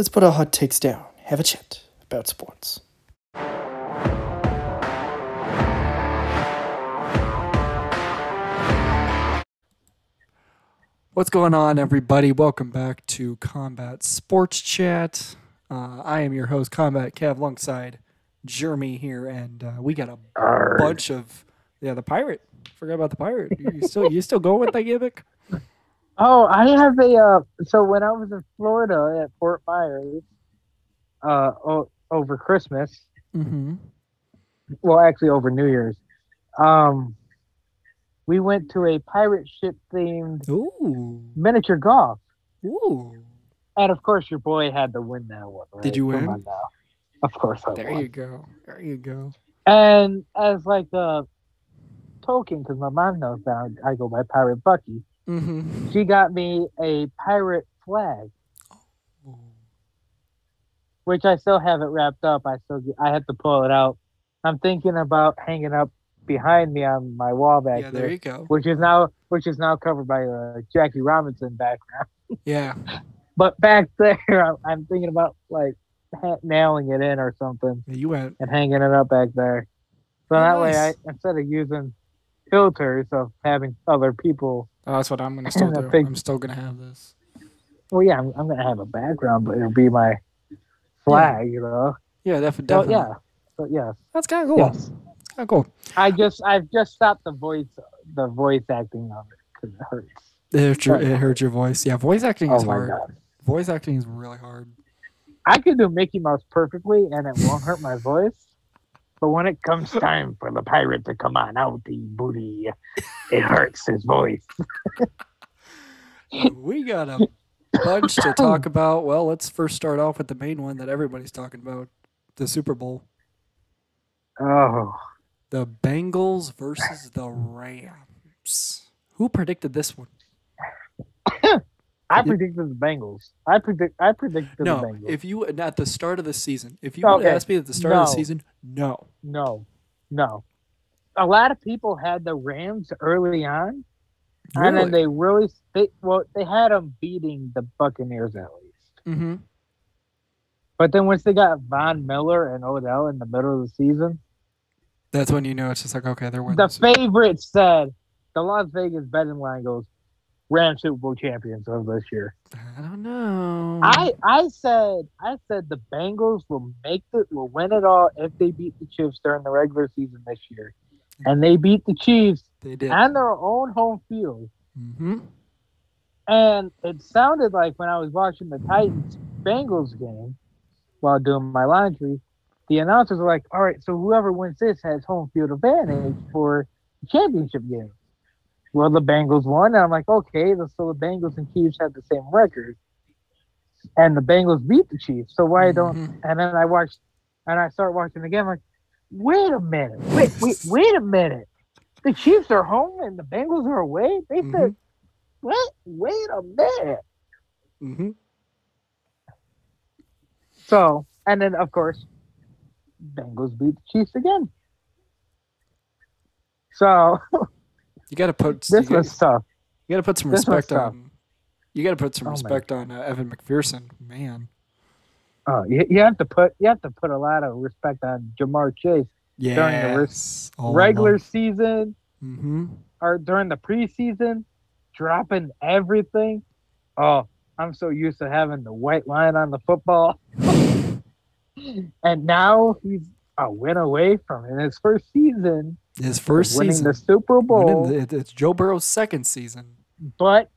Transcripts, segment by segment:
let's put our hot takes down, have a chat about sports. What's going on, everybody? Welcome back to Combat Sports Chat. Uh, I am your host, Combat Kev, alongside Jeremy here, and uh, we got a Arr. bunch of yeah, the pirate. Forgot about the pirate. You, you still you still going with that gimmick? Oh, I have a. Uh, so when I was in Florida at Fort Myers, uh, o- over Christmas, Mm-hmm. well, actually over New Year's, um, we went to a pirate ship themed miniature golf, ooh. and of course, your boy had to win that one. Right? Did you Come win? Of course, I There won. you go. There you go. And as like a token, because my mom knows that I go by Pirate Bucky, Mm-hmm. she got me a pirate flag. which I still haven't wrapped up. I still I have to pull it out. I'm thinking about hanging up behind me on my wall back Yeah, there, there you go. which is now which is now covered by a Jackie Robinson background. Yeah. But back there, I'm, I'm thinking about like nailing it in or something You went. and hanging it up back there. So that way. I instead of using filters of having other people. Oh, that's what I'm gonna still do. big- I'm still gonna have this. Well, yeah, I'm, I'm gonna have a background, but it'll be my flag, you know. Yeah, def- So definitely. yeah, so yeah, That's kind of cool. yes. Kind of cool. I just I've just stopped the voice the voice acting of it because it hurts. It hurt your, it hurt your voice. Yeah, voice acting oh is Oh my hard. god. Voice acting is really hard. I can do Mickey Mouse perfectly and it won't hurt my voice. But when it comes time for the pirate to come on out the booty, it hurts his voice. we got a bunch to talk about. Well, let's first start off with the main one that everybody's talking about: the Super Bowl. Oh, The Bengals versus the Rams. Who predicted this one? I predicted the Bengals. I predict. I predicted the No, Bengals. if you at the start of the season, if you would Okay, asked me at the start of the season, no. no, no. A lot of people had the Rams early on, and then they really they well they had them beating the Buccaneers at least. Mm-hmm. But then once they got Von Miller and Odell in the middle of the season, That's when you know it's just like okay, they're winning. the the favorite said the Las Vegas betting line goes Rams Super Bowl champions of this year. I don't know. I I said I said the Bengals will make it will win it all if they beat the Chiefs during the regular season this year. And they beat the Chiefs they did. And their own home field. Mm-hmm. And it sounded like when I was watching the Titans Bengals game while doing my laundry, the announcers were like, all right, so whoever wins this has home field advantage for the championship game. Well, the Bengals won. And I'm like, okay, so the Bengals and Chiefs have the same record. And the Bengals beat the Chiefs. So why don't. Mhm. And then I watched, and I start watching again. I'm like, wait a minute. Wait, wait, wait a minute. The Chiefs are home and the Bengals are away? They said, Mhm. what? Wait a minute. Mm-hmm. So, and then of course, Bengals beat the Chiefs again. So You got to put this you, was tough. got to put some this respect on. You got to put some Oh, man. respect on uh, Evan McPherson, man. Oh, you, you have to put you have to put a lot of respect on Ja'Marr Chase. Yeah. During the res- Regular season Mm-hmm. or during the preseason, dropping everything. Oh, I'm so used to having the white line on the football, and now he's a win away from in his first season His first winning season. the Super Bowl. the- it's Joe Burrow's second season. But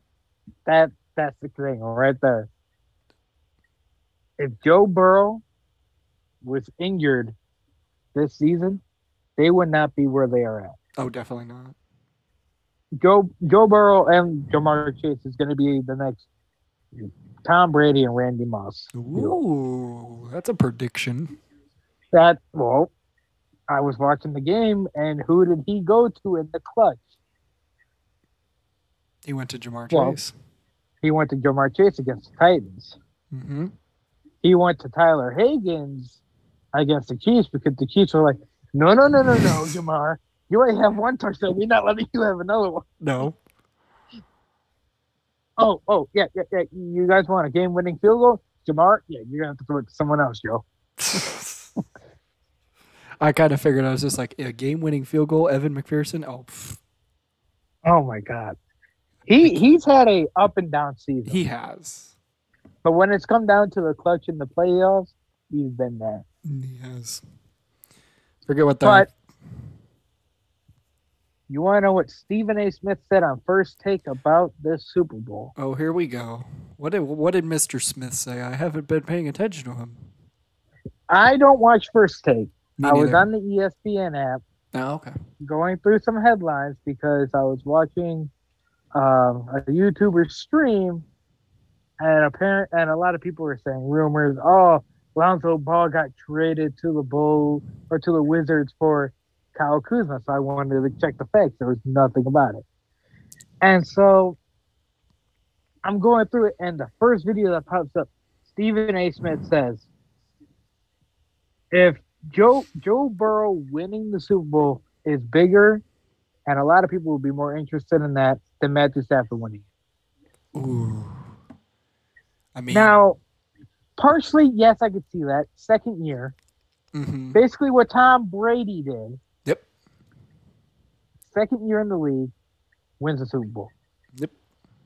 that that's the thing right there. If Joe Burrow was injured this season, they would not be where they are at. Oh, definitely not. Joe Joe Burrow and Ja'Marr Chase is going to be the next Tom Brady and Randy Moss. Ooh, that's a prediction. That well, I was watching the game, and who did he go to in the clutch? He went to Ja'Marr Well, Chase. He went to Ja'Marr Chase against the Titans. Mm-hmm. he went to Tyler Higgins against the Chiefs because the Chiefs were like, no, no, no, no, no, Ja'Marr. You already have one touchdown. We're not letting you have another one. No. Oh, oh, yeah, yeah, yeah. You guys want a game winning field goal? Ja'Marr, yeah, you're gonna have to throw it to someone else, Joe. I kind of figured I was just like a game-winning field goal, Evan McPherson. Oh, pff, Oh my God, he he's had a up and down season, he has. but when it's come down to the clutch in the playoffs, he's been there. He has. Forget what that. You want to know what Stephen A. Smith said on First Take about this Super Bowl? oh, here we go. What did what did Mr. Smith say? I haven't been paying attention to him. I don't watch First Take. Me I was on the ESPN app Oh, okay. going through some headlines because I was watching um, a YouTuber stream, and apparent and a lot of people were saying rumors. Oh, Lonzo Ball got traded to the Bull or to the Wizards for Kyle Kuzma. So I wanted to check the facts. There was nothing about it, and so I'm going through it, and the first video that pops up, Stephen A. Smith says, "If Joe Joe Burrow winning the Super Bowl is bigger, and a lot of people will be more interested in that than Matthew Stafford winning. Ooh. I mean, Now, partially, yes, I could see that. Second year, mhm. basically what Tom Brady did. Yep. Second year in the league, wins the Super Bowl. Yep.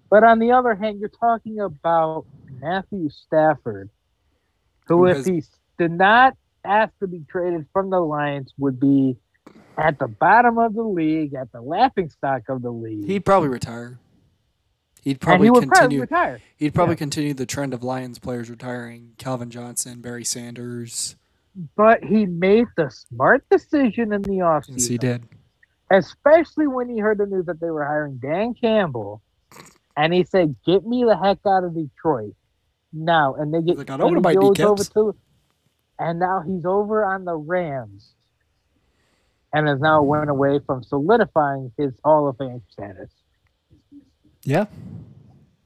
But on the other hand, you're talking about Matthew Stafford, who, Who if has- he did not ask to be traded from the Lions, would be at the bottom of the league, at the laughing stock of the league. he'd probably retire. He'd probably he would probably continue. retire. He'd probably Yeah. continue the trend of Lions players retiring. Calvin Johnson, Barry Sanders. But he made the smart decision in the offseason. Yes, he did. especially when he heard the news that they were hiring Dan Campbell, and he said, "Get me the heck out of Detroit now." And they get like, "I don't wanna buy he over to, and now he's over on the Rams, and has now went away from solidifying his Hall of Fame status. Yeah.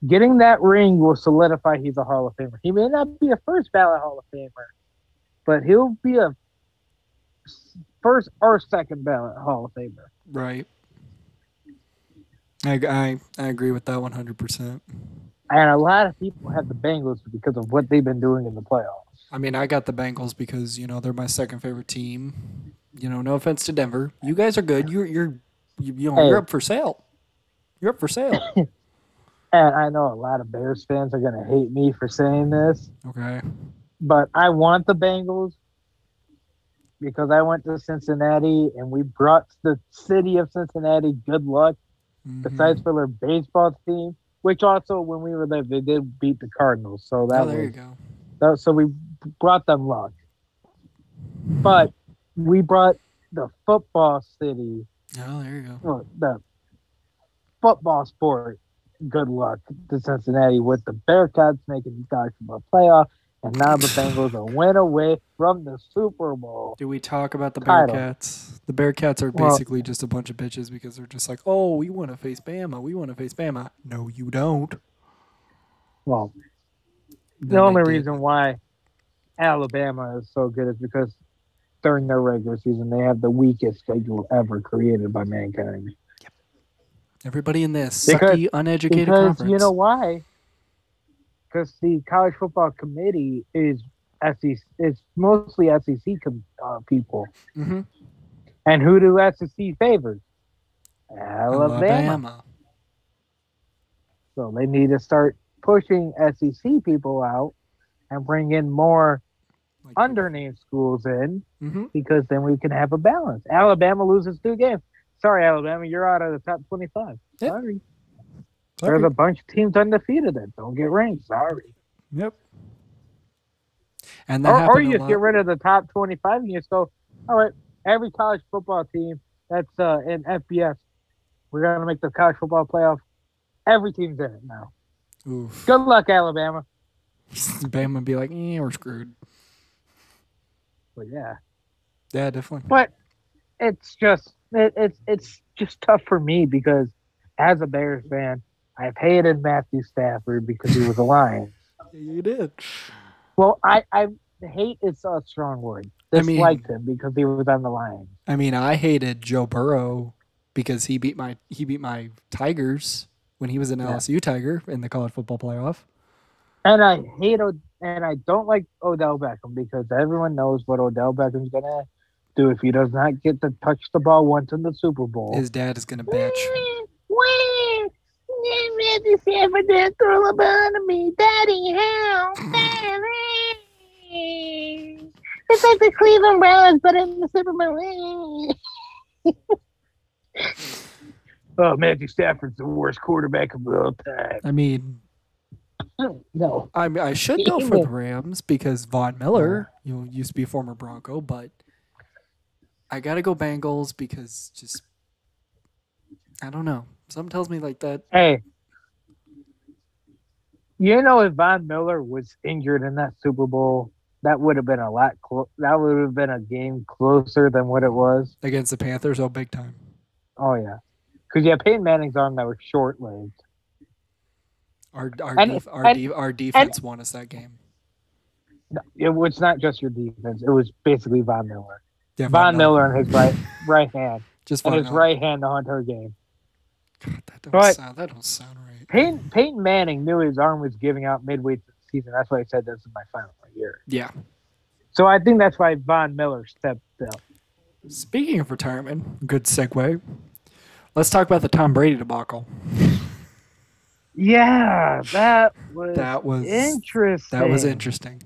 Getting that ring will solidify he's a Hall of Famer. He may not be a first ballot Hall of Famer, but he'll be a first or second ballot Hall of Famer. Right. I, I, I agree with that 100%. And a lot of people have the Bengals because of what they've been doing in the playoffs. I mean, I got the Bengals because, you know, they're my second favorite team. You know, no offense to Denver. You guys are good. You're, you're, you, you know, Hey. you're up for sale. You're up for sale. And I know a lot of Bears fans are going to hate me for saying this, Okay. but I want the Bengals because I went to Cincinnati and we brought the city of Cincinnati good luck, Mhm. besides for their baseball team, which also, when we were there, they did beat the Cardinals. So that Oh, there you go. that, so we brought them luck. But we brought the football city Oh, there you go. Oh, the football sport, good luck to Cincinnati with the Bearcats making the college football playoff, and now the Bengals are win away from the Super Bowl. Do we talk about the Title. Bearcats? The Bearcats are Well- basically just a bunch of bitches because they're just like, oh, we want to face Bama. We want to face Bama. No, you don't. Well, Then the only reason why Alabama is so good is because during their regular season they have the weakest schedule ever created by mankind. Everybody in this Because- sucky, uneducated because conference. you know why? Because the college football committee is SEC, it's mostly SEC com, uh, people. Mhm. And who do SEC favors? Alabama. So they need to start pushing SEC people out and bring in more Like- undernamed schools in Mhm. because then we can have a balance. Alabama loses two games. Sorry, Alabama, you're out of the top 25. Yep. Sorry. Sorry. There's a bunch of teams undefeated that don't get ranked. Sorry. Yep. And that Or, or you just lot. get rid of the top 25 and you just go, all right, every college football team that's uh, in FBS, we're going to make the college football playoff. Every team's in it now. Oof. Good luck, Alabama. Bama would be like, eh, we're screwed. But yeah, Yeah, definitely. but it's just it, it's it's just tough for me because as a Bears fan, I've hated Matthew Stafford because he was a Lion. You did. Well, I I hate is a strong word. I mean- Disliked him because he was on the Lions. I mean, I hated Joe Burrow because he beat my he beat my Tigers when he was an Yeah. LSU Tiger in the college football playoff. And I hate O- and I don't like Odell Beckham because everyone knows what Odell Beckham's gonna do if he does not get to touch the ball once in the Super Bowl. His dad is gonna bitch. Where? Matthew Stafford didn't throw the ball to me. Daddy, help. Daddy. It's like the Cleveland Browns, but in the Super Bowl. oh, Matthew Stafford's the worst quarterback of all time. I mean, No. I mean, I should go for the Rams because Von Miller, you know, used to be a former Bronco, but I gotta go Bengals because just I don't know. Something tells me like that. Hey. You know, if Von Miller was injured in that Super Bowl, that would have been a lot. Clo- that would have been a game closer than what it was. against the Panthers. Oh, big time. Oh yeah, because yeah, Peyton Manning's arm that was short-lived. Our our And- def- our, and- de- our defense won us that game. No, It was not just your defense; it was basically Von Miller. Yeah, Von Miller and his right right hand, just and his Miller. right hand the Hunter game. God, that don't But- sound that don't sound right. Peyton Peyton Manning knew his arm was giving out midway through the season. That's why he said this is my final year. Yeah. So I think that's why Von Miller stepped up. Speaking of retirement, good segue. Let's talk about the Tom Brady debacle. Yeah, that was That was interesting. that was interesting.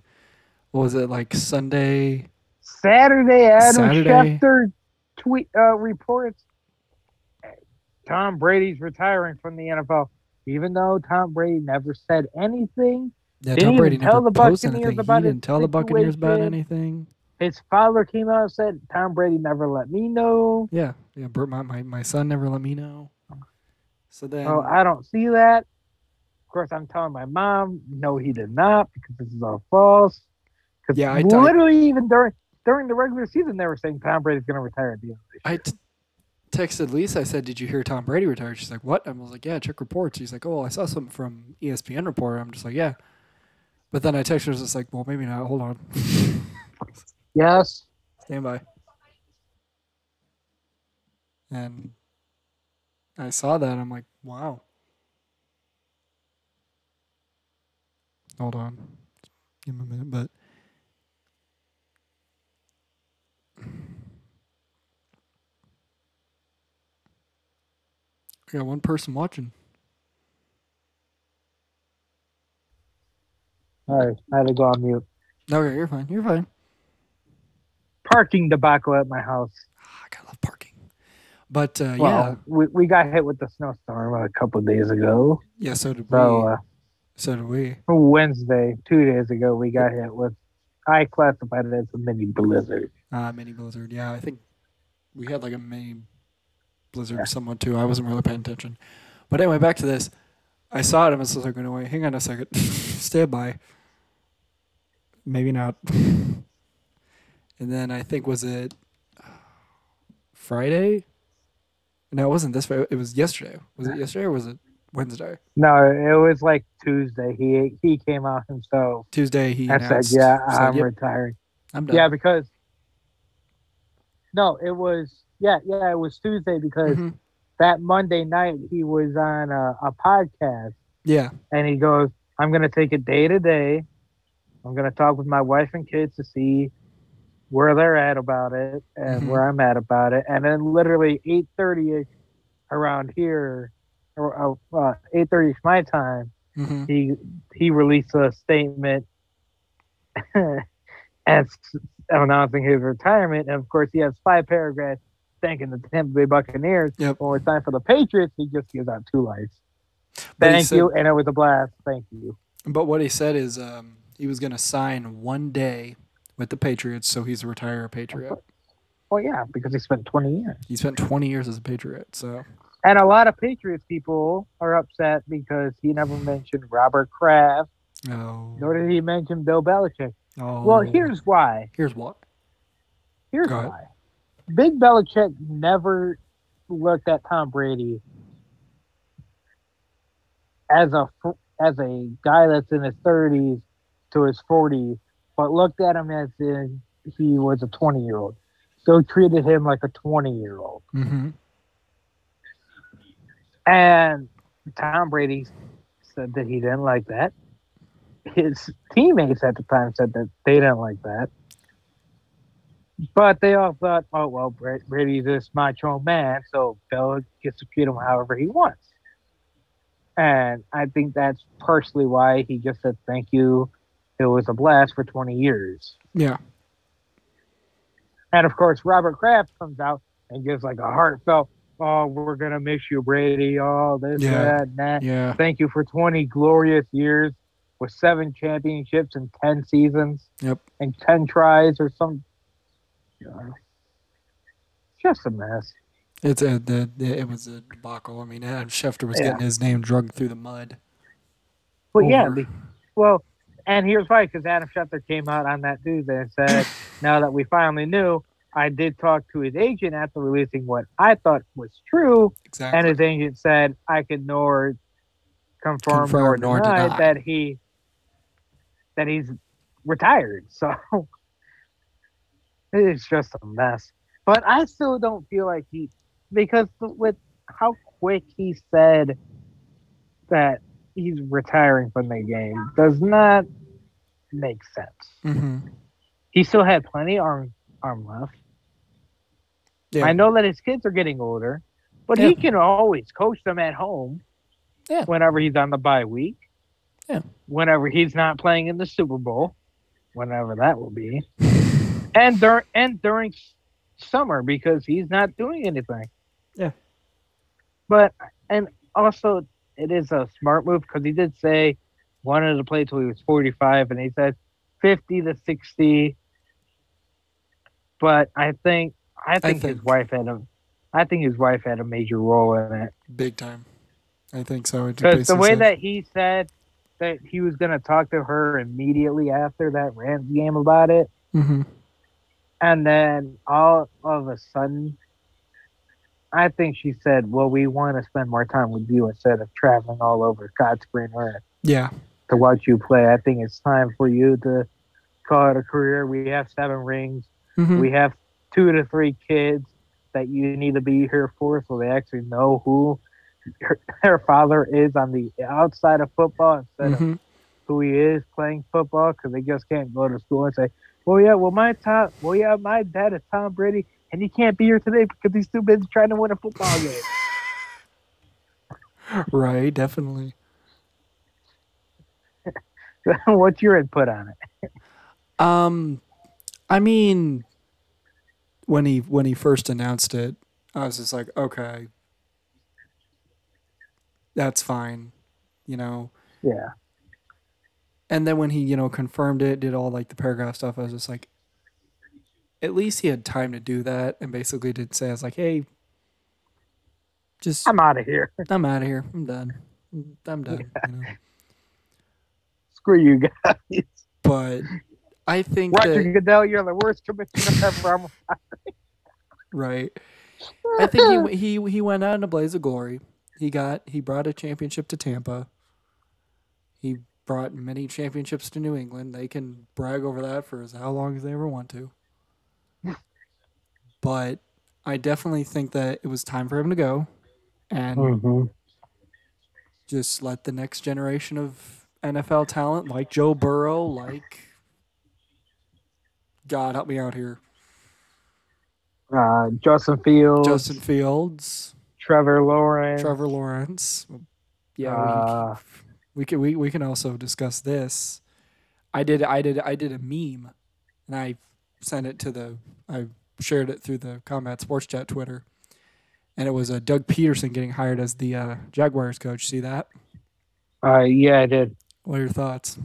What was it like Sunday? Saturday, Adam Saturday. Schefter tweet uh, reports Tom Brady's retiring from the NFL, even though Tom Brady never said anything. Yeah, Tom Brady never the posted Buccaneers anything. He about his didn't tell the Buccaneers about anything. His father came out and said, "Tom Brady never let me know." Yeah, yeah. My, my my son never let me know. So then, Oh, I don't see that. Course, I'm telling my mom, no, he did not, because this is all false. Because Yeah, I- I- literally even during during the regular season, they were saying Tom Brady's going to retire at the end I t- texted Lisa. I said, "Did you hear Tom Brady retired?" She's like, "What?" I was like, "Yeah, check reports." She's like, "Oh, I saw something from ESPN reporter." I'm just like, "Yeah," but then I texted her, just like, "Well, maybe not. Hold on, Yes. stand by." And I saw that. I'm like, "Wow." Hold on, give me a minute, but. I got one person watching. All right, I had to go on mute. Okay, you're fine. You're fine. Parking debacle at my house. Ah, I gotta love parking. But uh, Well, we, we got hit with the snowstorm a couple days ago. yeah, yeah. So did we. Uh, so did we. Wednesday, two days ago, we got hit with. I classified it as a mini blizzard. Uh, mini blizzard. Yeah, I think we had like a mini blizzard Yeah. somewhat too. I wasn't really paying attention. But anyway, back to this. I saw it and I was like, wait, hang on a second. Stand by. Maybe not. and then I think was it Friday? No, it wasn't this Friday. It was yesterday. Was it yesterday or was it Wednesday? No, it was like Tuesday. He he came out himself Tuesday he and said, announced. "Yeah, said, I'm "Yep, retiring." I'm done. Yeah, because no, it was yeah, yeah, it was Tuesday because Mhm. that Monday night he was on a, a podcast Yeah. and he goes, "I'm gonna take it day to day. I'm gonna talk with my wife and kids to see where they're at about it and Mhm. where I'm at about it." And then literally 8:30 around here, uh, 8:30 my time, hmm he he released a statement and s- announcing his retirement. And of course, he has five paragraphs thanking the Tampa Bay Buccaneers. Yep. When it's time for the Patriots, he just gives out two lines. But Thank said- you, and it was a blast. Thank you. But what he said is um, he was going to sign one day with the Patriots, so he's a retired Patriot. Well, yeah, because he spent 20 years. He spent 20 years as a Patriot, so And a lot of Patriots people are upset because he never mentioned Robert Kraft, no. nor did he mention Bill Belichick. Oh. Well, here's why. here's what. Here's why. Big Belichick never looked at Tom Brady as a as a guy that's in his 30s to his 40s, but looked at him as in he was a 20 year old. So treated him like a 20 year old. Mm-hmm. And Tom Brady said that he didn't like that. his teammates at the time said that they didn't like that. But they all thought, oh well, Bra- Brady's this macho man, so Bill gets to treat him however he wants. And I think that's partially why he just said thank you. It was a blast for 20 years. Yeah. And of course, Robert Kraft comes out and gives like a heartfelt, "Oh, we're gonna miss you, Brady. Oh, this, Yeah. that, and that. Yeah. Thank you for 20 glorious years with seven championships and 10 seasons Yep. and 10 tries or some. Yeah. Just a mess. It's a the, it was a debacle. I mean, Adam Schefter was Yeah. getting his name drugged through the mud. But yeah, Over. be, well, and here's why because Adam Schefter came out on that Tuesday and said, now that we finally knew, I did talk to his agent after releasing what I thought was true. Exactly. and his agent said I can nor confirm, Confirm nor, nor deny, deny. that he that he's retired. So it's just a mess. But I still don't feel like he because with how quick he said that he's retiring from the game does not make sense. hmm He still had plenty arm arm left. Yeah. I know that his kids are getting older, but Yeah. he can always coach them at home. Yeah. Whenever he's on the bye week. Yeah. Whenever he's not playing in the Super Bowl, whenever that will be, and during and during summer because he's not doing anything. Yeah. But and also it is a smart move because he did say wanted to play till he was forty five, and he said fifty to sixty. But I think I think, his think- wife had a, I think his wife had a major role in it Big time. I think so. Because the way said- that he said that he was going to talk to her immediately after that Rams game about it, Mhm. and then all of a sudden, I think she said, "Well, we want to spend more time with you instead of traveling all over God's green earth Yeah. to watch you play. I think it's time for you to call it a career. We have seven rings. Mhm. We have two to three kids that you need to be here for, so they actually know who their father is on the outside of football instead of Mhm. who he is playing football because they just can't go to school and say, "Well, yeah, well my Tom, well yeah, my dad is Tom Brady, and he can't be here today because he's too busy trying to win a football game." Right. Definitely. What's your input on it? Um, I mean, when he when he first announced it, I was just like, okay, that's fine, you know. Yeah, And then when he, you know, confirmed it, did all like the paragraph stuff, I was just like, at least he had time to do that, and basically did say, I was like, hey, just I'm out of here. I'm out of here, I'm done, I'm done, you know. Screw you guys. But I think Roger that Goodell, you're the worst commissioner ever. Right. I think he he he went out in a blaze of glory. He got he brought a championship to Tampa. He brought many championships to New England. They can brag over that for as how long as they ever want to. But I definitely think that it was time for him to go and Mhm. just let the next generation of NFL talent like Joe Burrow, like God help me out here. Uh, Justin Fields, Justin Fields, Trevor Lawrence, Trevor Lawrence. Yeah, Uh, we, we can we, we can also discuss this. I did I did I did a meme, and I sent it to the I shared it through the Combat Sports Chat Twitter, and it was uh, Doug Pederson getting hired as the uh, Jaguars coach. See that? Uh, yeah, I did. What are your thoughts?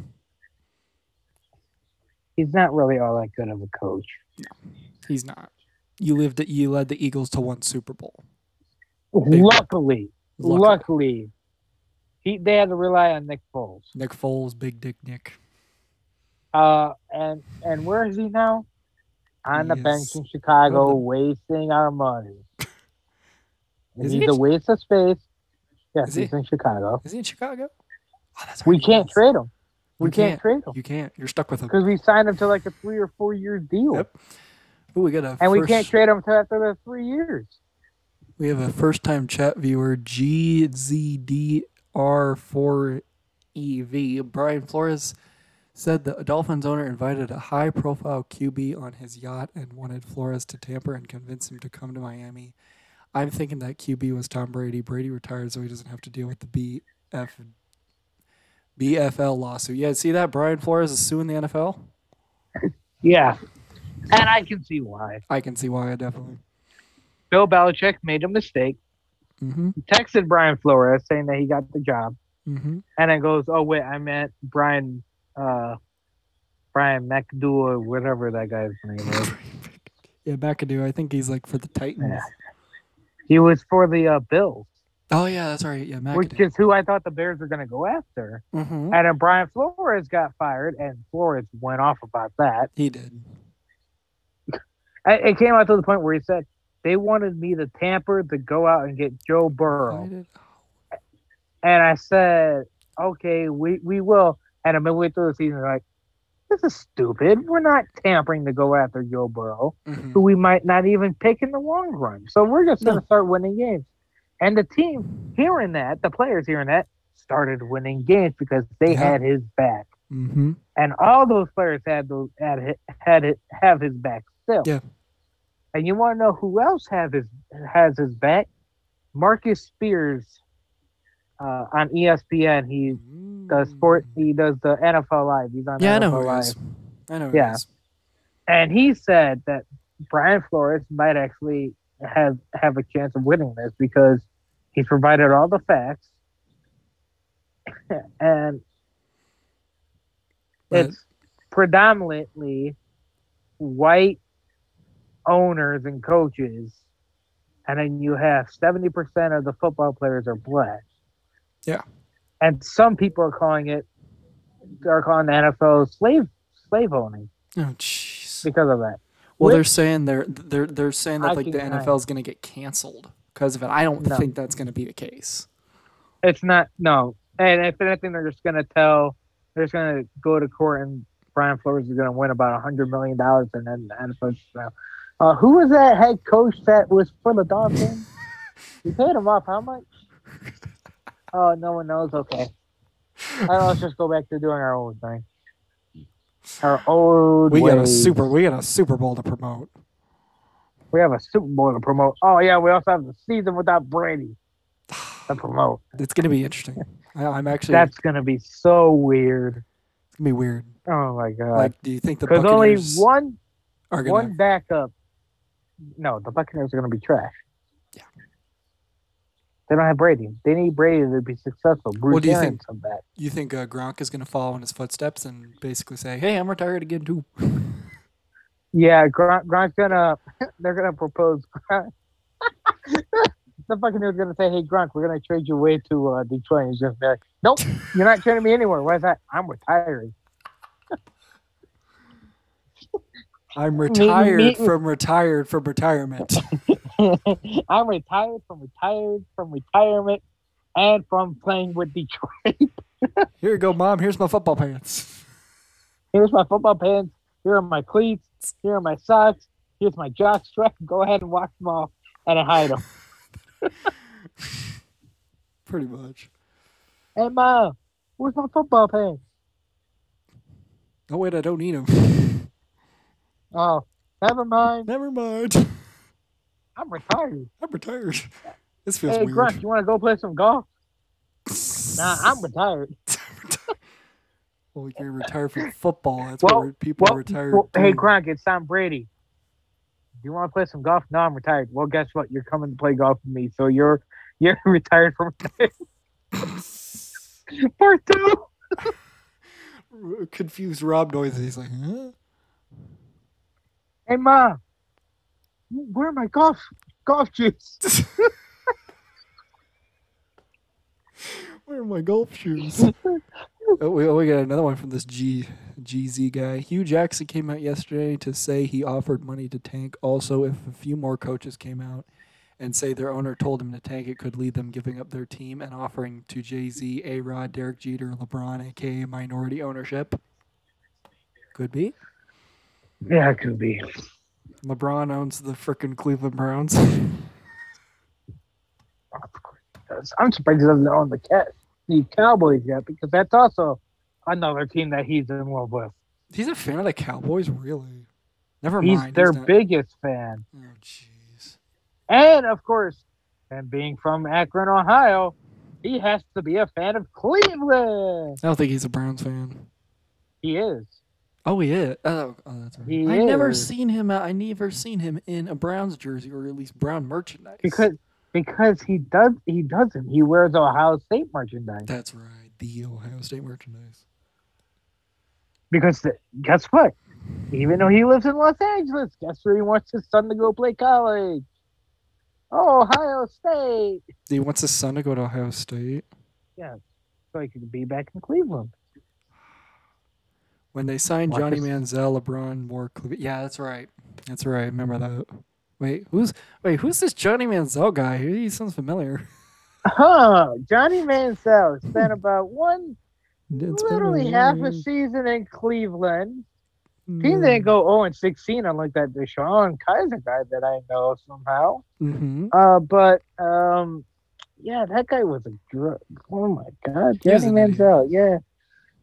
He's not really all that good of a coach. No, He's not. You lived you led the Eagles to one Super Bowl. Luckily, Luckily. luckily, he they had to rely on Nick Foles. Nick Foles, Big Dick Nick. Uh, and and where is he now? On the bench in Chicago, the- wasting our money. He he's in a waste of space. Yes, Is he? he's in Chicago. Is he in Chicago? Oh, that's We can't is. trade him. We You can't, trade him You can't. You're stuck with him. because we signed him to like a three or four year deal, Yep. Ooh, we got a and we can't trade him until after the three years. We have a first time chat viewer, GZDR4EV. Brian Flores said the Dolphins owner invited a high profile QB on his yacht and wanted Flores to tamper and convince him to come to Miami. I'm thinking that QB was Tom Brady. Brady retired so he doesn't have to deal with the BF BFL lawsuit. Yeah, see that Brian Flores is suing the NFL? Yeah, and I can see why. I can see why, I definitely. Bill Belichick made a mistake. Mm-hmm. Texted Brian Flores saying that he got the job, Mm-hmm. and then goes, "Oh wait, I meant Brian, uh, Brian McAdoo or whatever that guy's name is. yeah, McAdoo. I think he's like for the Titans. Yeah. He was for the uh, Bills, Oh yeah, that's right. Yeah, which McAdoo. is who I thought the Bears were going to go after. mm-hmm. And then Brian Flores got fired, and Flores went off about that. He did. It came out to the point where he said they wanted me to tamper to go out and get Joe Burrow. I. And I said, okay, we, we will. And a midway through the season, they're like, this is stupid. We're not tampering to go after Joe Burrow, Mhm. who we might not even pick in the long run. So we're just going No. to start winning games. And the team hearing that, the players hearing that, started winning games because they Yeah. had his back. Mm-hmm. And all those players had those had it- had it have his back still. Yeah. And you want to know who else have his has his back? Marcus Spears uh, on ESPN. He does sport. He does the NFL Live. He's on Mm. Yeah, I know NFL who Live, is. I know Yeah. he and he said that Brian Flores might actually have have a chance of winning this because he's provided all the facts, and But- it's predominantly white owners and coaches, and then you have seventy percent of the football players are black. Yeah. and some people are calling it are calling the NFL slave slave owning Oh, jeez. because of that. Well, Which- they're saying they're they're they're saying that I like the NFL is going to get canceled because of it. I don't No. think that's going to be the case. It's not no, and if anything, they're just gonna tell they're just gonna go to court and Brian Flores is gonna win about a hundred million dollars, and then the NFL. just Uh, who was that head coach that was for the Dolphins? you paid him off how much? Oh, no one knows. Okay, All right, let's just go back to doing our old thing. Our old We got a super we got a Super Bowl to promote. We have a Super Bowl to promote. Oh yeah, we also have the season without Brady to promote. It's going to be interesting. I, I'm actually That's gonna be so weird. it's going to be weird. Oh my god. Like, do you think the Because only one are going one backup. No, the Buccaneers are going to be trash. Yeah. They don't have Brady. They need Brady to be successful. Bruce do you Arians think? You think uh, Gronk is going to follow in his footsteps and basically say, "Hey, I'm retired again too." Yeah, Gronk, Gronk's gonna. They're gonna propose. The fucking dude's gonna say, "Hey, Gronk, we're gonna trade you away to uh, Detroit." And he's just be like, "Nope, you're not trading me anywhere." Why is that? I'm retiring. I'm retired from retired from retirement. I'm retired from retired from retirement and from playing with Detroit. Here you go, mom. Here's my football pants. Here's my football pants. Here are my cleats. Here are my socks. Here's my jock strap. Go ahead and wash them off and I hide them. Pretty much. Hey, uh, mom, where's my football pants? Oh wait, I don't need them. Oh, never mind. Never mind. I'm retired. I'm retired. This feels hey, weird. Grunt, you want to go play some golf? Nah, I'm retired. Well, you're retired from football. That's Well- what people Well, are retired. well, hey. Gronk, it's Tom Brady. Do you want to play some golf? No, I'm retired. Well, guess what? You're coming to play golf with me, so you're you're retired from part two. confused Rob Noise. He's like, huh? Hey, ma, where are my golf golf shoes? Where are my golf shoes? Oh, we, oh, we got another one from this G GZ guy. Hue Jackson came out yesterday to say he offered money to tank. Also, if a few more coaches came out and say their owner told him to tank, it could lead them giving up their team and offering to Jay Z, A Rod, Derek Jeter, LeBron, aka minority ownership. Could be. Yeah, it could be. LeBron owns the frickin' Cleveland Browns. I'm surprised he doesn't own the cat the Cowboys yet because that's also another team that he's in love with. He's a fan of the Cowboys, really? Never He's mind. He's their not- biggest fan. Oh, jeez. And of course, and being from Akron, Ohio, he has to be a fan of Cleveland. I don't think he's a Browns fan. He is. Oh, he is. Oh, oh that's right. He I never seen him. uh, I never seen him in a Browns jersey or at least Brown merchandise. Because because he does he doesn't. He wears Ohio State merchandise. that's right, the Ohio State merchandise. Because the, guess what? Even though he lives in Los Angeles, guess where he wants his son to go play college? Oh, Ohio State. He wants his son to go to Ohio State. Yeah so he could be back in Cleveland. When they signed Johnny Manziel, LeBron wore Cleveland. Yeah, that's right. That's right. Remember that. Wait, who's wait? Who's this Johnny Manziel guy? He sounds familiar. Huh. Johnny Manziel spent about one, It's literally half a season in Cleveland. He Mm. didn't go 0 and 16, unlike that DeShone Kizer guy that I know somehow. Mhm. Uh, but um, yeah, that guy was a drug. Oh my God, Johnny an. Manziel. Yeah,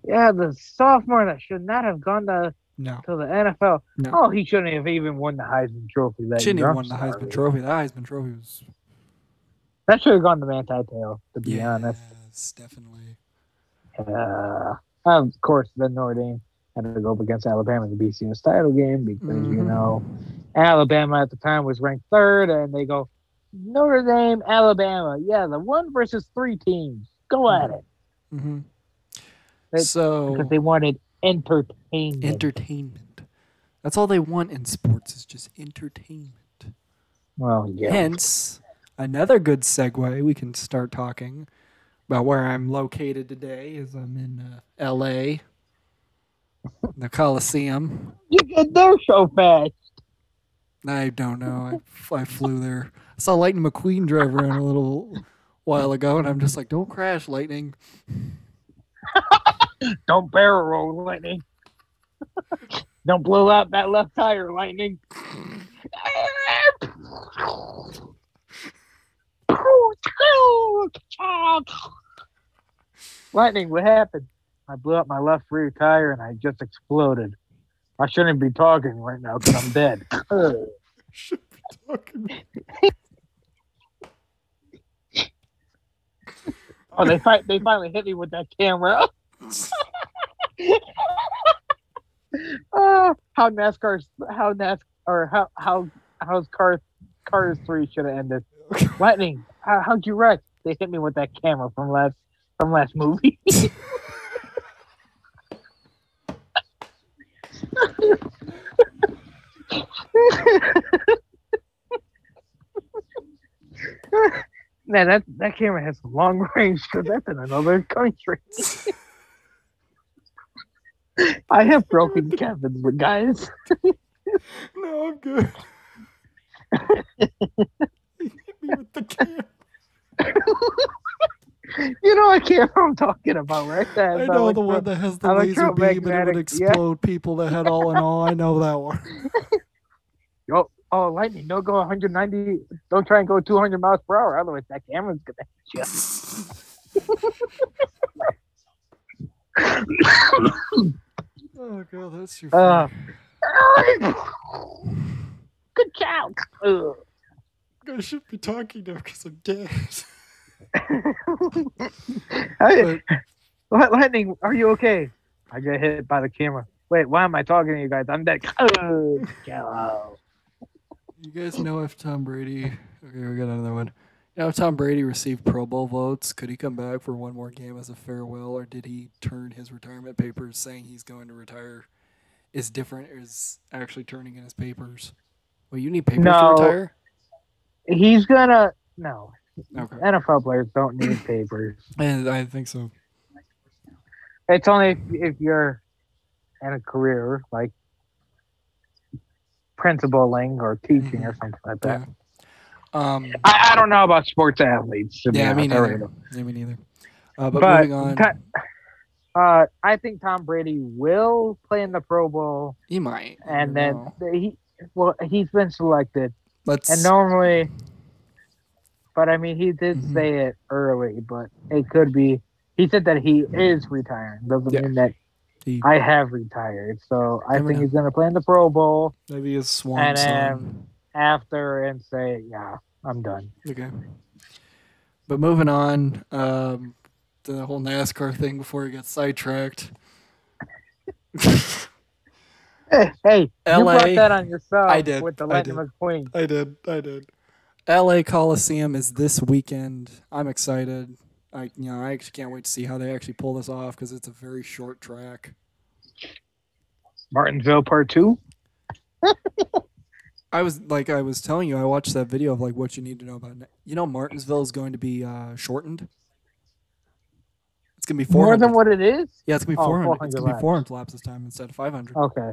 yeah, the sophomore that should not have gone to, No, to the NFL. No. Oh, he shouldn't have even won the Heisman Trophy. That Shouldn't have won the Heisman. Trophy. The Heisman Trophy was That should have gone to Manti Te'o, to be honest. yes, definitely. Uh, of course, then Notre Dame had to go up against Alabama in the BCS title game because you Mhm. know Alabama at the time was ranked third, and they go Notre Dame, Alabama, yeah, the one versus three teams, go at it Mm-hmm. It- So because they wanted entertainment. entertainment. That's all they want in sports is just entertainment. well, yeah, Hence, another good segue. We can start talking about where I'm located today. Is I'm in uh, L.A. The Coliseum. you get there so fast. I don't know. I, I flew there. I saw Lightning McQueen drive around a little while ago, and I'm just like, "Don't crash, Lightning." Don't barrel roll, lightning. Don't blow out that left tire, lightning. Lightning, what happened? I blew up my left rear tire and I just exploded. I shouldn't be talking right now because I'm dead. Should be talking. oh, they fi- they finally hit me with that camera. Uh, how NASCAR, how NASCAR, or how how how's Cars Cars Three should have ended. Lightning, how, how'd you wreck? They hit me with that camera from last from last movie. Man, that that camera has long range because that's in another country. I have broken Kevin's, but guys, No, I'm good. he hit me with the camera. you know I can't. what camera I'm talking about, right? That, I that know the one that has the laser beam and it would electromagnetic, yeah. explode people that had all in all. I know that one. Yo, oh, lightning! Don't go 190. Don't try and go 200 miles per hour. Otherwise, that camera's gonna hit you. Oh god, that's your. Uh. Good job. Ugh. I should be talking now because I'm dead. Hey, But lightning, are you okay? I got hit by the camera. Wait, why am I talking to you guys? I'm dead. Oh, you guys know if Tom Brady. Okay, we got another one. If Tom Brady received Pro Bowl votes, could he come back for one more game as a farewell, or did he turn his retirement papers saying he's going to retire? Is different? Is actually turning in his papers? Well, you need papers No. to retire. He's gonna no. Okay, NFL players don't need papers. and I think so. It's only if, if you're in a career like principaling or teaching or something like that. Mm-hmm. Yeah. Um. I, I don't know about sports athletes. To Yeah, me. Neither. Yeah, me neither. Uh, but, But moving on, uh, I think Tom Brady will play in the Pro Bowl, he might. And then he well he's been selected, let's. and normally, but I mean he did Mhm. say it early, but it could be He said that he is retiring. Doesn't Yeah. mean that He I have retired. So I think know. he's gonna play in the Pro Bowl maybe his swan And, song. um, after and say, "Yeah, I'm done." Okay. But moving on, um, the whole NASCAR thing before he gets sidetracked. Hey, hey, you brought that on yourself. I did, with the Lightning. McQueen. I did. I did. LA Coliseum is this weekend. I'm excited. I you know I actually can't wait to see how they actually pull this off because it's a very short track. Martinsville Part Two. I was like I was telling you, I watched that video of like what you need to know about. You know, Martinsville is going to be uh, shortened. It's gonna be four More than what it is. Yeah, it's gonna be Oh, four hundred. It's gonna be laps. four hundred laps this time instead of five hundred. Okay.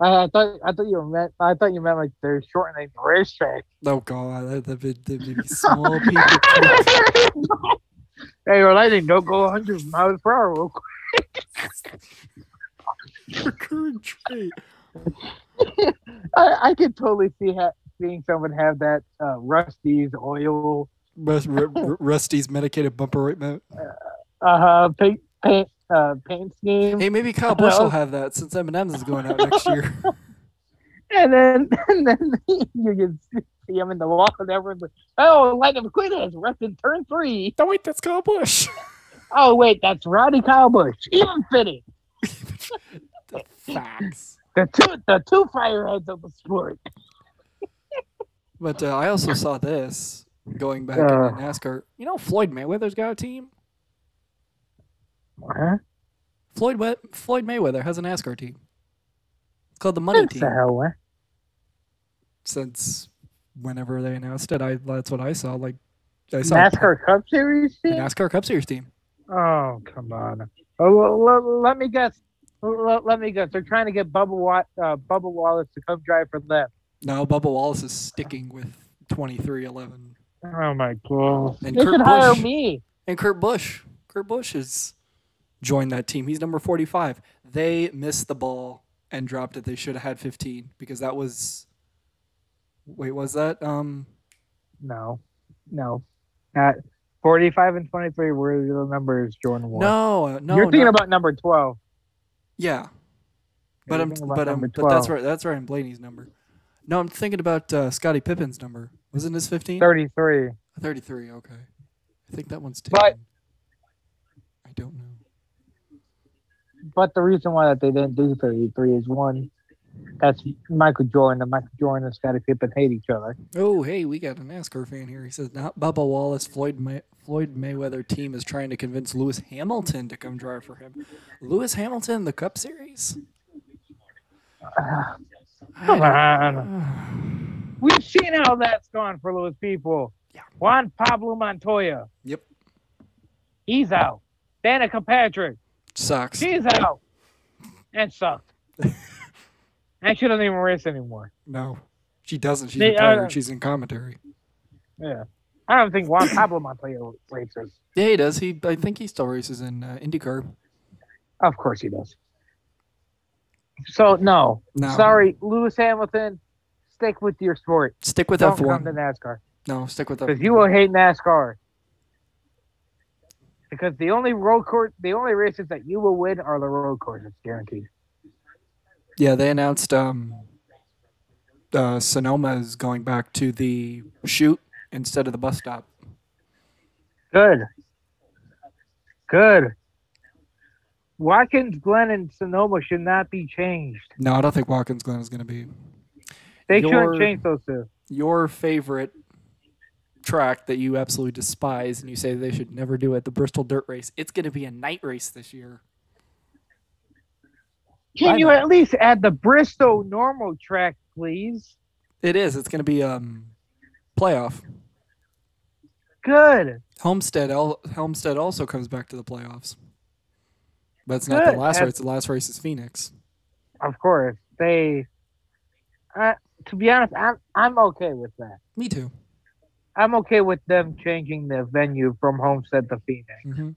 I, I thought I thought you meant I thought you meant like they're shortening the racetrack. Oh god, that that would that'd be small people. hey, your lightning don't go 100 miles per hour. real quick. recurring trait. I, I could totally see ha- seeing someone have that uh, Rusty's oil, Rust, R- Rusty's medicated bumper right now. uh, paint, paint, uh, paint scheme, Hey, maybe Kyle Busch will have that since M&M's is going out next year. and then and then you can see him in the wall, and everyone's like, "Oh, Lightning McQueen has rest in turn three. no, wait, that's Kyle Busch. Oh, wait, that's Rowdy Kyle Busch. Even fitting. Facts. The two, the two fireheads of the sport. But uh, I also saw this going back Uh. into NASCAR. You know, Floyd Mayweather's got a team. Huh? Floyd Floyd Mayweather has a NASCAR team. It's called the Money What the Team. hell, man? Since whenever they announced it, I that's what I saw. Like I saw NASCAR Cup Series team? NASCAR Cup Series team. Oh, come on. Oh, well, let, let me guess. Let, let me guess. They're trying to get Bubba, Wa- uh, Bubba Wallace to come drive for them. No, Bubba Wallace is sticking with twenty three eleven. Oh my god! And they Kurt should hire Busch. me. And Kurt Busch. Kurt Busch has joined that team. He's number 45. They missed the ball and dropped it. They should have had 15 because that was. Wait, was that? Um, No, no. At forty-five and twenty-three were the numbers Jordan won. no, uh, no. you're thinking not- about number twelve. Yeah, but I'm, but I'm, but that's right. That's right. in Blaney's number. No, I'm thinking about uh, Scottie Pippen's number. Wasn't this 15? Thirty-three. 33. Okay, I think that one's But- I don't know. But the reason why that they didn't do thirty-thrray is one, that's Michael Jordan. And Michael Jordan and Scottie Pippen hate each other. Oh, hey, we got a NASCAR fan here. He says, not Bubba Wallace. Floyd May- Floyd Mayweather team is trying to convince Lewis Hamilton to come drive for him. Lewis Hamilton, the Cup Series. I Come on. We've seen how that's gone for those people. Yeah. Juan Pablo Montoya, Yep, he's out. Danica Patrick, sucks. she's out. And sucked. and she doesn't even race anymore. No, she doesn't. She's They, uh, retired. She's in commentary. Yeah. I don't think Juan Pablo Montoya races. Yeah, he does. He, I think he still races in uh, IndyCar. Of course he does. So no. No, Sorry, Lewis Hamilton, stick with your sport. Stick with Don't F come one. to NASCAR. No, stick with Because you will hate NASCAR. Because the only road course, the only races that you will win are the road courses, guaranteed. Yeah, they announced um, uh, Sonoma is going back to the chute instead of the bus stop. Good. Good. Watkins, Glen, and Sonoma should not be changed. No, I don't think Watkins Glen is going to be. They Your- shouldn't change those two. your favorite track that you absolutely despise and you say they should never do it, the Bristol Dirt Race. It's going to be a night race this year. Can I you know. at least add the Bristol normal track, please? It is. It's going to be um playoff. Good. Homestead El- Helmstead also comes back to the playoffs. But it's not the last race. The last race is Phoenix. Of course. They uh, to be honest, I'm I'm okay with that. Me too. I'm okay with them changing the venue from Homestead to Phoenix. hmm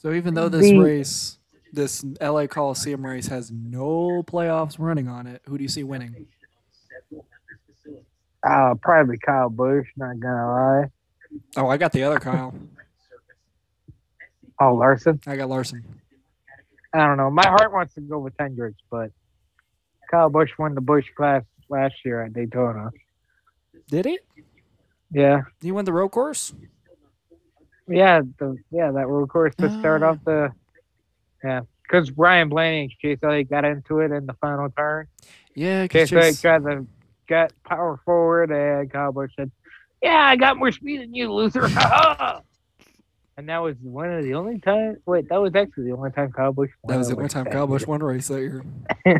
So even though this The- race, this LA Coliseum race has no playoffs running on it, who do you see winning? Uh, probably Kyle Busch, not gonna lie. Oh, I got the other Kyle. Oh, Larson. I got Larson. I don't know. My heart wants to go with Hendricks, but Kyle Busch won the Busch Clash last year at Daytona. Did he? Yeah, He won the road course. yeah, the yeah that road course to start Ah. off the yeah because Ryan Blaney and Chase Elliott got into it in the final turn. Yeah, Chase Elliott tried to get power forward, and Busch said, "Yeah, I got more speed than you, loser." and that was one of the only time. Wait, that was actually the only time Busch. that was the only time Busch won a race that year.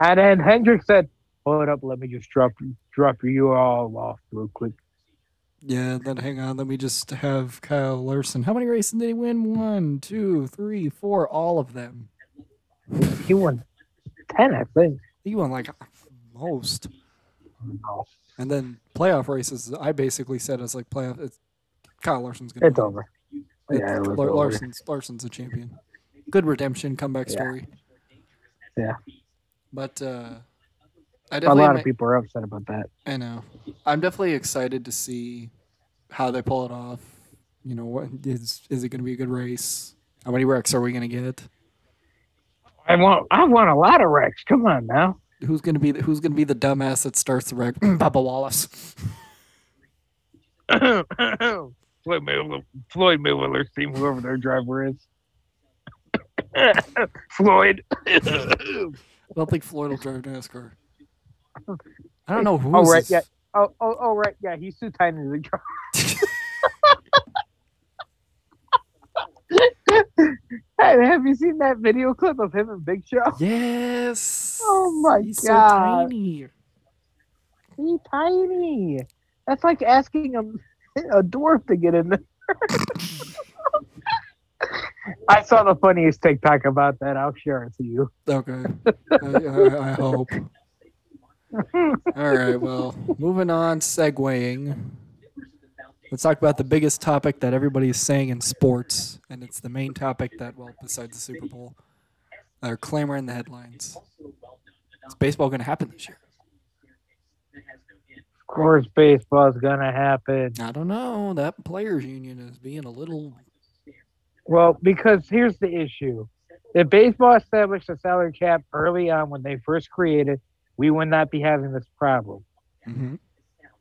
And then Hendrick said, "Hold up, let me just drop drop you all off real quick." Yeah, then hang on. Let me just have Kyle Larson. How many races did he win? One, two, three, four. All of them. He won ten, I think. He won like most. No, And then playoff races, I basically said as like playoff. It's Kyle Larson's gonna. it's win. over. It's- Yeah, it Lar- over. Larson's Larson's a champion. Good redemption comeback Yeah. story. Yeah. But uh, I A definitely lot of people are upset about that. I know. I'm definitely excited to see how they pull it off. You know, what is is it going to be a good race? How many wrecks are we going to get? I want, I want a lot of wrecks. Come on now. Who's going to be the, who's going to be the dumbass that starts the wreck? Bubba Wallace. Floyd Mayweather, Floyd Mayweather's team, whoever their driver is. Floyd. I don't think Floyd will drive NASCAR. I don't know who. Oh, right, yeah. Oh, oh, oh, right. Yeah, he's too tiny to drive. hey, have you seen that video clip of him and Big Show? Yes. Oh my He's God. so tiny. He's tiny. That's like asking a, a dwarf to get in there. I saw the funniest TikTok about that. I'll share it to you. Okay. I, I, I hope. All right. Well, moving on, segueing. Let's talk about the biggest topic that everybody's saying in sports, and it's the main topic that, well, besides the Super Bowl, are clamoring the headlines. Is baseball going to happen this year? Of course, baseball's gonna happen. I don't know. That players' union is being a little. Well, because here's the issue: if baseball established a salary cap early on when they first created, we would not be having this problem. hmm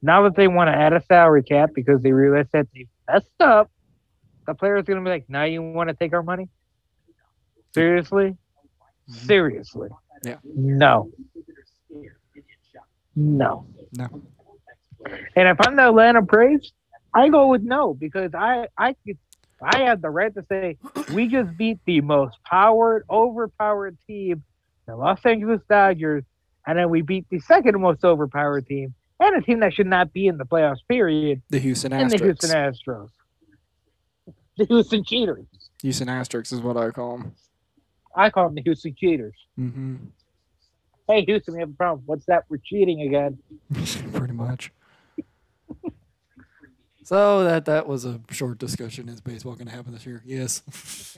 Now that they want to add a salary cap because they realize that they messed up, the players are gonna be like, "Now you want to take our money? Seriously? Seriously? Yeah. No. No. No. And if I'm the Atlanta Braves, I go with no because I I could I have the right to say we just beat the most powered, overpowered team, the Los Angeles Dodgers, and then we beat the second most overpowered team and a team that should not be in the playoffs. Period. The Houston In the Astros. Houston Astros. The Houston Cheaters. Houston Asterix is what I call them. I call them the Houston Cheaters. hmm Hey, Houston, we have a problem. What's that? We're cheating again. Pretty much. So that that was a short discussion. Is baseball going to happen this year? Yes.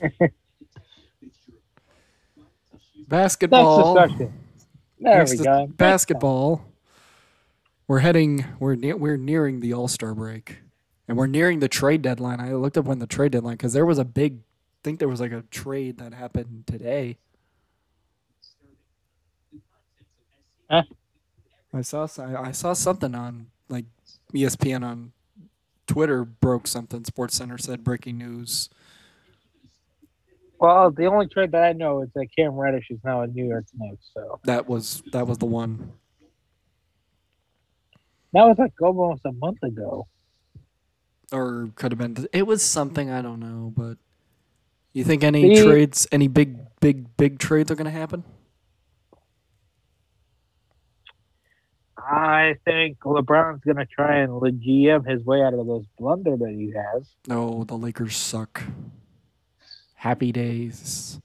Basketball. There we go. Basketball. We're heading. We're near. We're nearing the All Star break, and we're nearing the trade deadline. I looked up when the trade deadline because there was a big. I think there was like a trade that happened today. Huh? I saw. I I saw something on like ESPN on Twitter broke something. Sports Center said breaking news. Well, the only trade that I know is that Cam Reddish is now in New York Knicks. So That was that was the one. that was like almost a month ago. or could have been. It was something I don't know, but you think any The- trades, any big, big, big trades are going to happen? I think LeBron's gonna try and GM his way out of those blunder that he has. No, the Lakers suck. Happy days.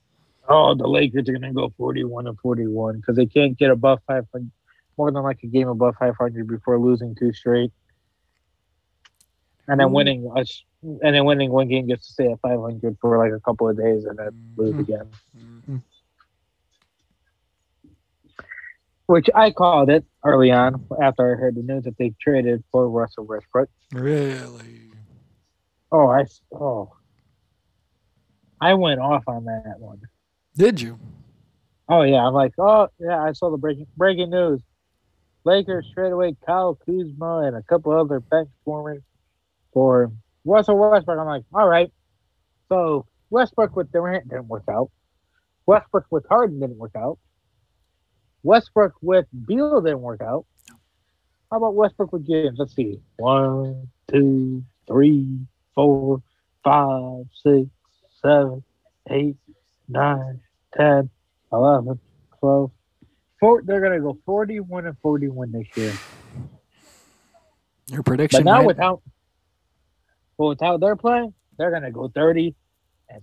Oh, the Lakers are gonna go forty-one and forty-one because they can't get above five hundred, more than like a game above five hundred before losing two straight, and then Ooh. winning us, and then winning one game gets to stay at five hundred for like a couple of days and then lose Mhm. again. Mhm. Which I called it early on after I heard the news that they traded for Russell Westbrook. Really? Oh, I oh I went off on that one. Did you? Oh yeah, I'm like, oh yeah, I saw the breaking breaking news. Lakers trade away Kyle Kuzma and a couple other bench warmers for Russell Westbrook. I'm like, all right. So Westbrook with Durant didn't work out. Westbrook with Harden didn't work out. Westbrook with Beal didn't work out. How about Westbrook with James? Let's see. One, two, three, four, five, six, seven, eight, nine, ten, eleven, twelve. Four, they're gonna go forty-one and forty-one this year. Your prediction. But now might- with how, well, with how they're playing, they're gonna go thirty. And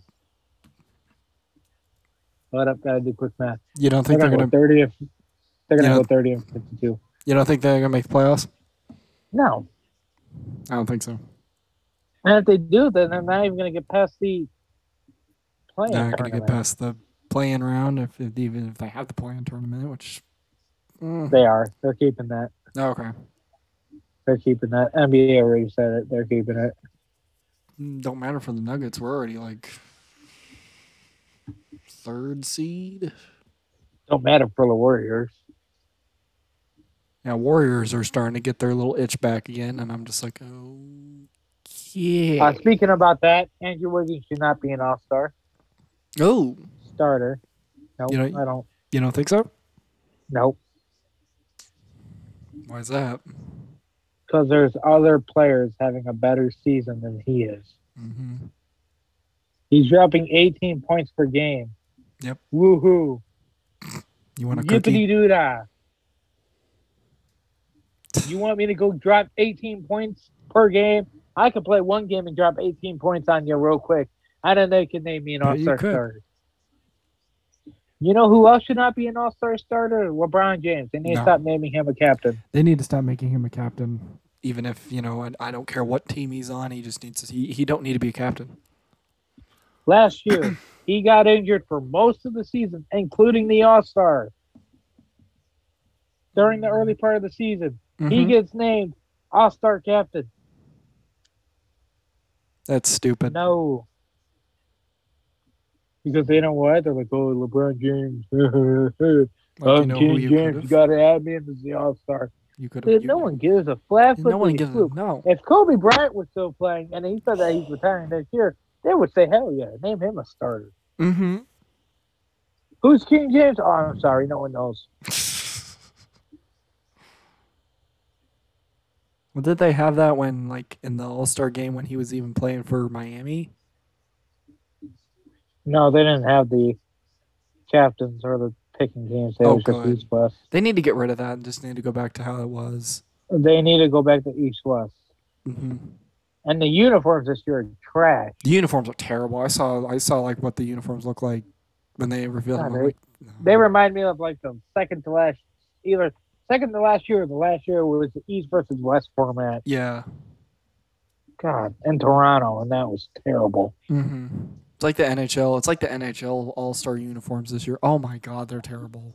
hold up, gotta do quick math. you don't think They're they're go gonna? thirty. If they're gonna Yeah. go thirty and fifty-two. You don't think they're gonna make the playoffs? No, I don't think so. and if they do, then they're not even gonna get past the playing They're not gonna get past the play-in round if, if even if they have the play-in tournament, which. Mm, They are. They're keeping that. oh, okay. They're keeping that. NBA already said it. They're keeping it. Mm, Don't matter for the Nuggets. We're already like third seed. Don't matter for the Warriors. Now Warriors are starting to get their little itch back again, and I'm just like, oh, yeah. Uh, speaking about that, Andrew Wiggins should not be an All Star oh, starter. Nope, You know- I don't. you don't think so? Nope. Why is that? Because there's other players having a better season than he is. hmm He's dropping 18 points per game. Yep. Woohoo! You want a Yippity cookie? doo dah! You want me to go drop 18 points per game? I could play one game and drop 18 points on you real quick. I don't know if you can name me an All Star could. starter. You know who else should not be an All Star starter? LeBron James. They need No. to stop naming him a captain. They need to stop making him a captain. Even if you know, I, I don't care what team he's on. He just needs to. He, he don't need to be a captain. Last year, he got injured for most of the season, including the All Star. During the early part of the season, he Mhm. gets named All Star captain. That's stupid. No. Because they know what? They're like, oh, LeBron James. Like, you know King James. You got to add me in as the All Star. You could Dude, no one gives a flat No one gives a no. If Kobe Bryant was still playing and he said that he's retiring next year, they would say, hell yeah, name him a starter. Mm-hmm. Who's King James? Oh, I'm sorry, no one knows. Well, did they have that when, like, in the All Star game when he was even playing for Miami? No, they didn't have the captains or the picking games. They Oh, was just. East West. They need to get rid of that and just need to go back to how it was. They need to go back to East West. hmm And the uniforms this year are trash. The uniforms are terrible. I saw, I saw like what the uniforms look like when they revealed Yeah, them. They- like, no. They remind me of like the second to last, either second to last year or the last year was the East versus West format. yeah. God, in Toronto, and that was terrible. hmm It's like the NHL. It's like the NHL All Star uniforms this year. Oh my God, they're terrible.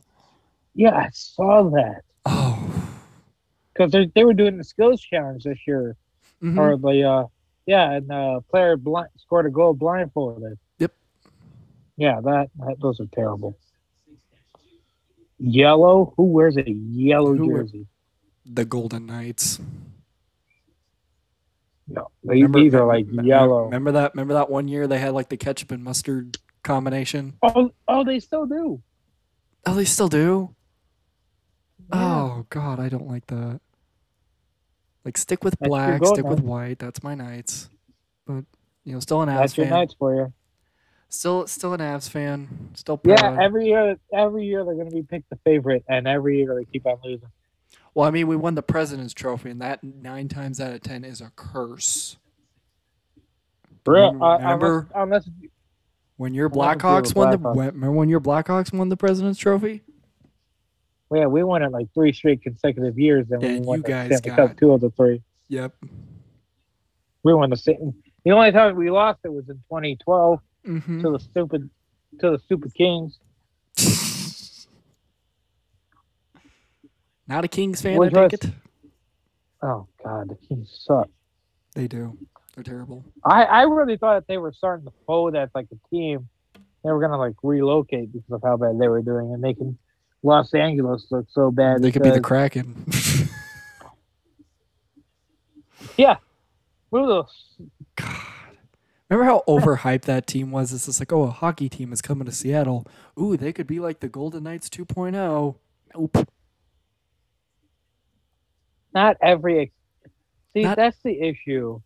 Yeah, I saw that Oh. because they, they were doing the skills challenge this year, Mhm. or the uh, yeah, and the player blind, scored a goal blindfolded. Yep. Yeah, that, that those are terrible. Yellow. Who wears a yellow Who jersey? The Golden Knights. No, these, these are like me- yellow. Remember that? Remember that one year they had like the ketchup and mustard combination? Oh, oh, they still do. Oh, they still do. Yeah. Oh God, I don't like that. Like stick with That's black, goat stick with white. That's my Knights. But you know, still an Avs fan. That's your fan. nights for you. Still, still an Avs fan. Still proud. Yeah, every year, every year they're going to be picked the favorite, and every year they keep on losing. Well, I mean, we won the President's Trophy, and that nine times out of ten is a curse. Real, Remember- uh, remember- unless, unless When your Blackhawks won the Blackhawks. remember when your Blackhawks won the President's Trophy? yeah, we won it like three straight consecutive years, and we won you the guys Stanley got- Cup two of the three. Yep. We won the same. The only time we lost it was in 2012 Mm-hmm. to the stupid, to the stupid Kings. Not a Kings fan, Which I take was- it. Oh God, the Kings suck. They do. They're terrible. I, I really thought that they were starting to fold as like a team. They were gonna like relocate because of how bad they were doing and making Los Angeles look so bad. They could be the because- Kraken. Move those- God. Remember how overhyped that team was? It's just like, oh, a hockey team is coming to Seattle. Ooh, they could be like the Golden Knights 2.0. Nope. Not every. See, Not- that's the issue.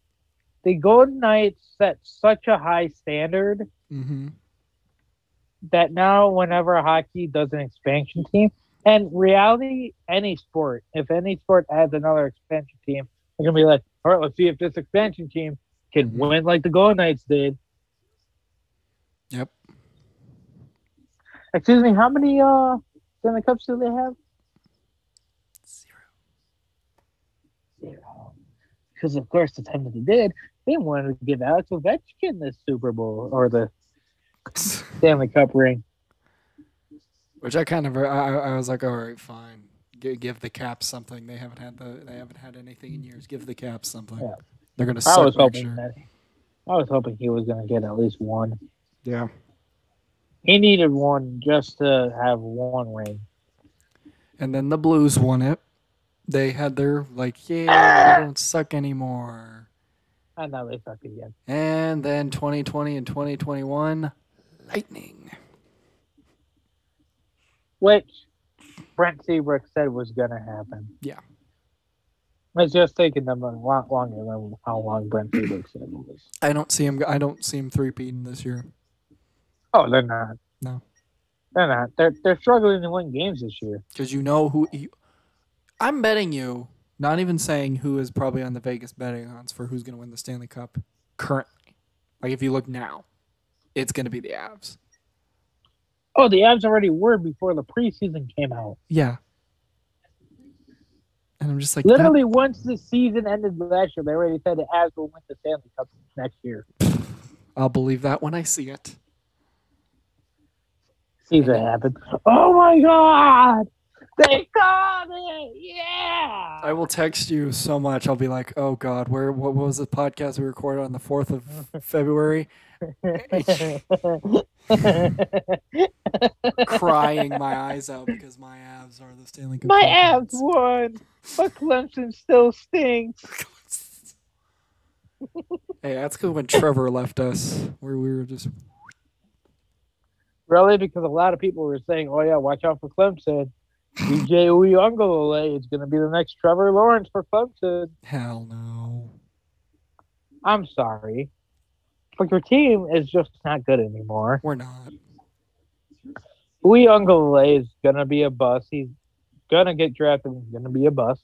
The Golden Knights set such a high standard Mm-hmm. that now whenever hockey does an expansion team, and reality, any sport, if any sport adds another expansion team, they're gonna be like, all right, let's see if this expansion team can Mhm. win like the Golden Knights did. Yep. Excuse me, how many uh Stanley Cups do they have? Because of course, the time that they did, they wanted to give Alex Ovechkin the Super Bowl or the Stanley Cup ring. Which I kind of, I, I was like, all right, fine. Give, give the Caps something. They haven't had the, they haven't had anything in years. Give the Caps something. Yeah. They're gonna I was hoping year. that I was hoping he was gonna get at least one. Yeah. He needed one just to have one ring. And then the Blues won it. They had their like, yeah, we don't suck anymore. And now they suck again. And then 2020 and 2021, Lightning. Which Brent Seabrook said was gonna happen. Yeah. It's just taking them a lot longer than how long Brent Seabrook said it was. I don't see him. I don't see him three-peating this year. Oh, they're not. No. They're not. They're they're struggling to win games this year. because you know who. You, I'm betting you. Not even saying who is probably on the Vegas betting odds for who's going to win the Stanley Cup currently. Like if you look now, it's going to be the Avs. Oh, the Avs already were before the preseason came out. Yeah. And I'm just like, that- Literally, once the season ended last year, they already said the Avs will win the Stanley Cup next year. I'll believe that when I see it. Season happened. Oh my God! They got it! Yeah! I will text you so much. I'll be like, oh God, where? What was the podcast we recorded on the fourth of February? Crying my eyes out because my Avs are the Stanley Cup. My Avs won, but Clemson still stinks. Hey, that's because when Trevor left us, where we were just Really, because a lot of people were saying, "Oh yeah, watch out for Clemson." DJ Uiagalelei is going to be the next Trevor Lawrence for Clemson. hell no. I'm sorry, but your team is just not good anymore. We're not. Uiagalelei is going to be a bust. He's going to get drafted. He's going to be a bust.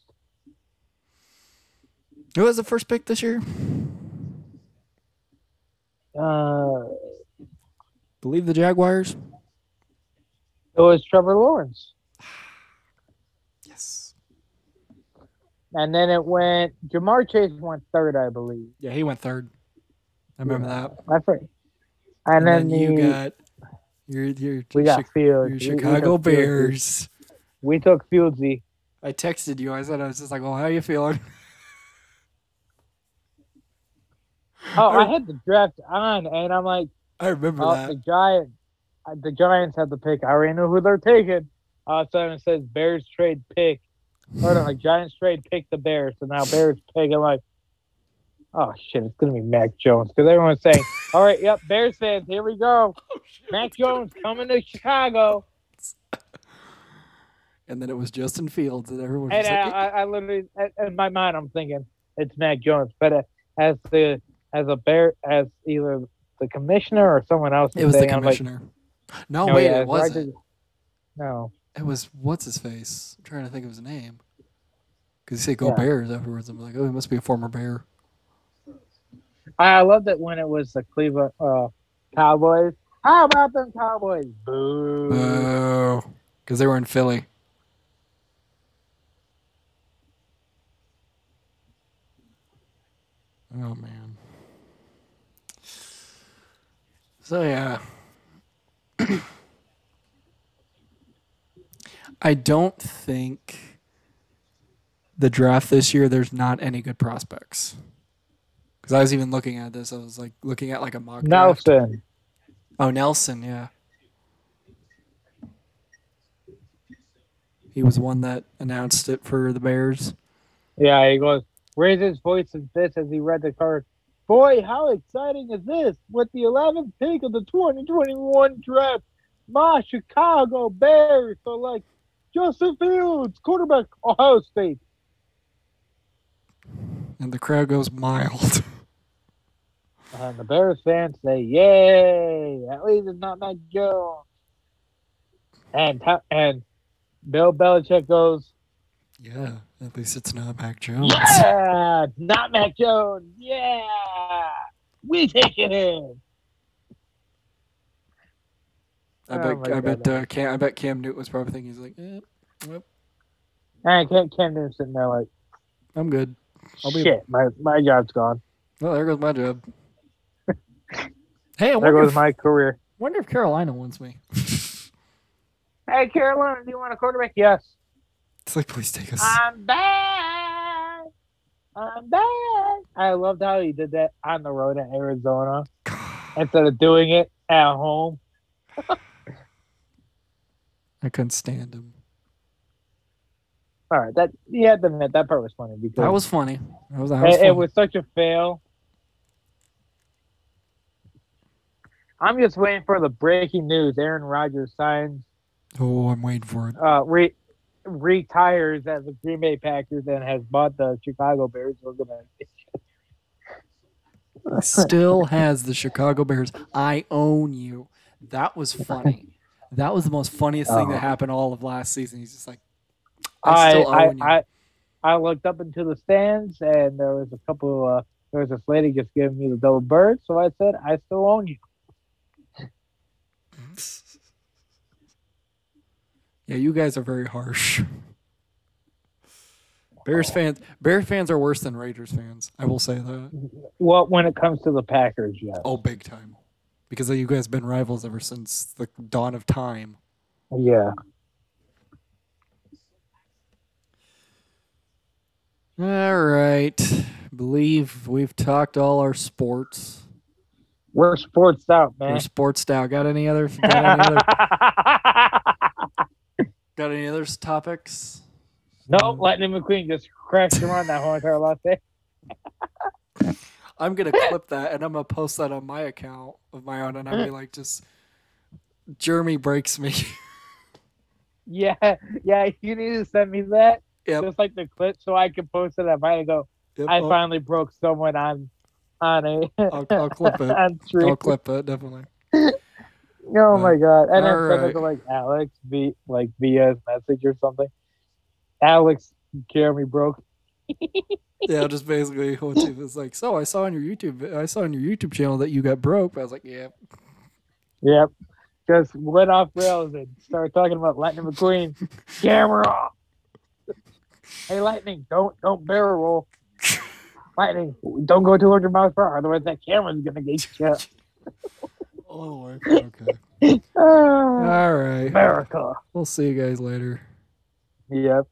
Who was the first pick this year? Uh, Believe the Jaguars. it was Trevor Lawrence, Yes. And then it went. Ja'Marr Chase went third, I believe. Yeah, he went third. I remember that. I forget. And, And, then, then, you the- got your your, we got Chi- Fields. your We- we Chicago Fieldsy. Bears. We took Fieldsy. I texted you. I said I was just like, "Well, how you feeling?" Oh, I had the draft on, and I'm like, I remember oh, that. the Giants. Uh, the Giants had the pick. I already know who they're taking. All of a sudden, it says Bears trade pick. Or no, like Giants trade pick the Bears. So now Bears pick. I'm like, oh shit, it's gonna be Mac Jones because everyone's saying, all right, yep, Bears fans, here we go. Mac Jones coming to Chicago. And then it was Justin Fields, and everyone was And just I, like, I, I literally, in my mind, I'm thinking it's Mac Jones. But uh, as the as a bear, as either the commissioner or someone else, "It was the saying, I'm like, commissioner." no, no, wait, yeah, it wasn't. to- No, It was what's his face? I'm trying to think of his name. Because he said "Go Yeah. Bears" afterwards. I'm like, "Oh, he must be a former Bear." I, I love that when it was the Cleveland uh, Cowboys. How about them Cowboys? Boo! Because they were in Philly. Oh man. So yeah. I don't think the draft this year there's not any good prospects. Because I was even looking at this. I was like looking at like a mock. draft. Nelson. Oh, Nelson. Yeah. He was one that announced it for the Bears. Yeah, he goes, raised his voice and fist as he read the card. Boy, how exciting is this? With the 11th pick of the 2021 draft, my Chicago Bears select Justin Fields, quarterback, Ohio State. And the crowd goes mild. And the Bears fans say, "Yay! At least it's not Mac Jones." And and Bill Belichick goes, yeah. At least it's not Mac Jones. "Yeah, not Mac Jones. Yeah, we take it in." I Oh bet. my I bet. Uh, Cam, I bet Cam Newton was probably thinking he's like, eh, well, And Cam, Cam Newton sitting there like, I'm good. I'll be. "Shit, my my job's gone. Well, there goes my job. hey, I There goes if, my career." wonder if Carolina wants me. Hey, Carolina, do you want a quarterback? Yes. it's like, please take us. I'm back. I'm back. I loved how he did that on the road in Arizona instead of doing it at home. I couldn't stand him. All right, that you had to admit that part was funny because That was funny. That was. That was it, it was such a fail. I'm just waiting for the breaking news. Aaron Rodgers signs, Oh, I'm waiting for it. uh, re- retires as a Green Bay Packers and has bought the Chicago Bears organization. Still has the Chicago Bears. I own you. That was funny. That was the most funniest thing that happened all of last season. He's just like, I I I. I I looked up into the stands and there was a couple. Uh, there was this lady just giving me the double bird, so I said, "I still own you." Yeah, you guys are very harsh. Bears fans, Bears fans are worse than Raiders fans. I will say that. Well, when it comes to the Packers, yes. Oh, big time. Because you guys have been rivals ever since the dawn of time. Yeah. All right. Believe we've talked all our sports. We're sports out, man. We're sports style. Got any other? Got any other? got any other topics? no, Lightning McQueen just crashed around that whole entire last day. I'm gonna clip that and I'm gonna post that on my account of my own, and I'll be like, just Jeremy breaks me. Yeah, yeah. You need to send me that, yep. just like the clip, so I can post it mine and go. yep. I I'll, finally broke someone on, on a I'll, I'll clip it. on stream. I'll clip it definitely. Oh my god! And then send it right. to like Alex v like via message or something. Alex, Jeremy broke. Yeah, just basically it was like. So I saw on your YouTube, I saw on your YouTube channel that you got broke. I was like, yeah. Yep. Just went off rails and started talking about Lightning McQueen. Camera off. Hey Lightning, don't don't barrel roll. Lightning, don't go 200 miles per hour, otherwise that camera's gonna get you. Oh, okay. Ah, All right. America. We'll see you guys later. Yep.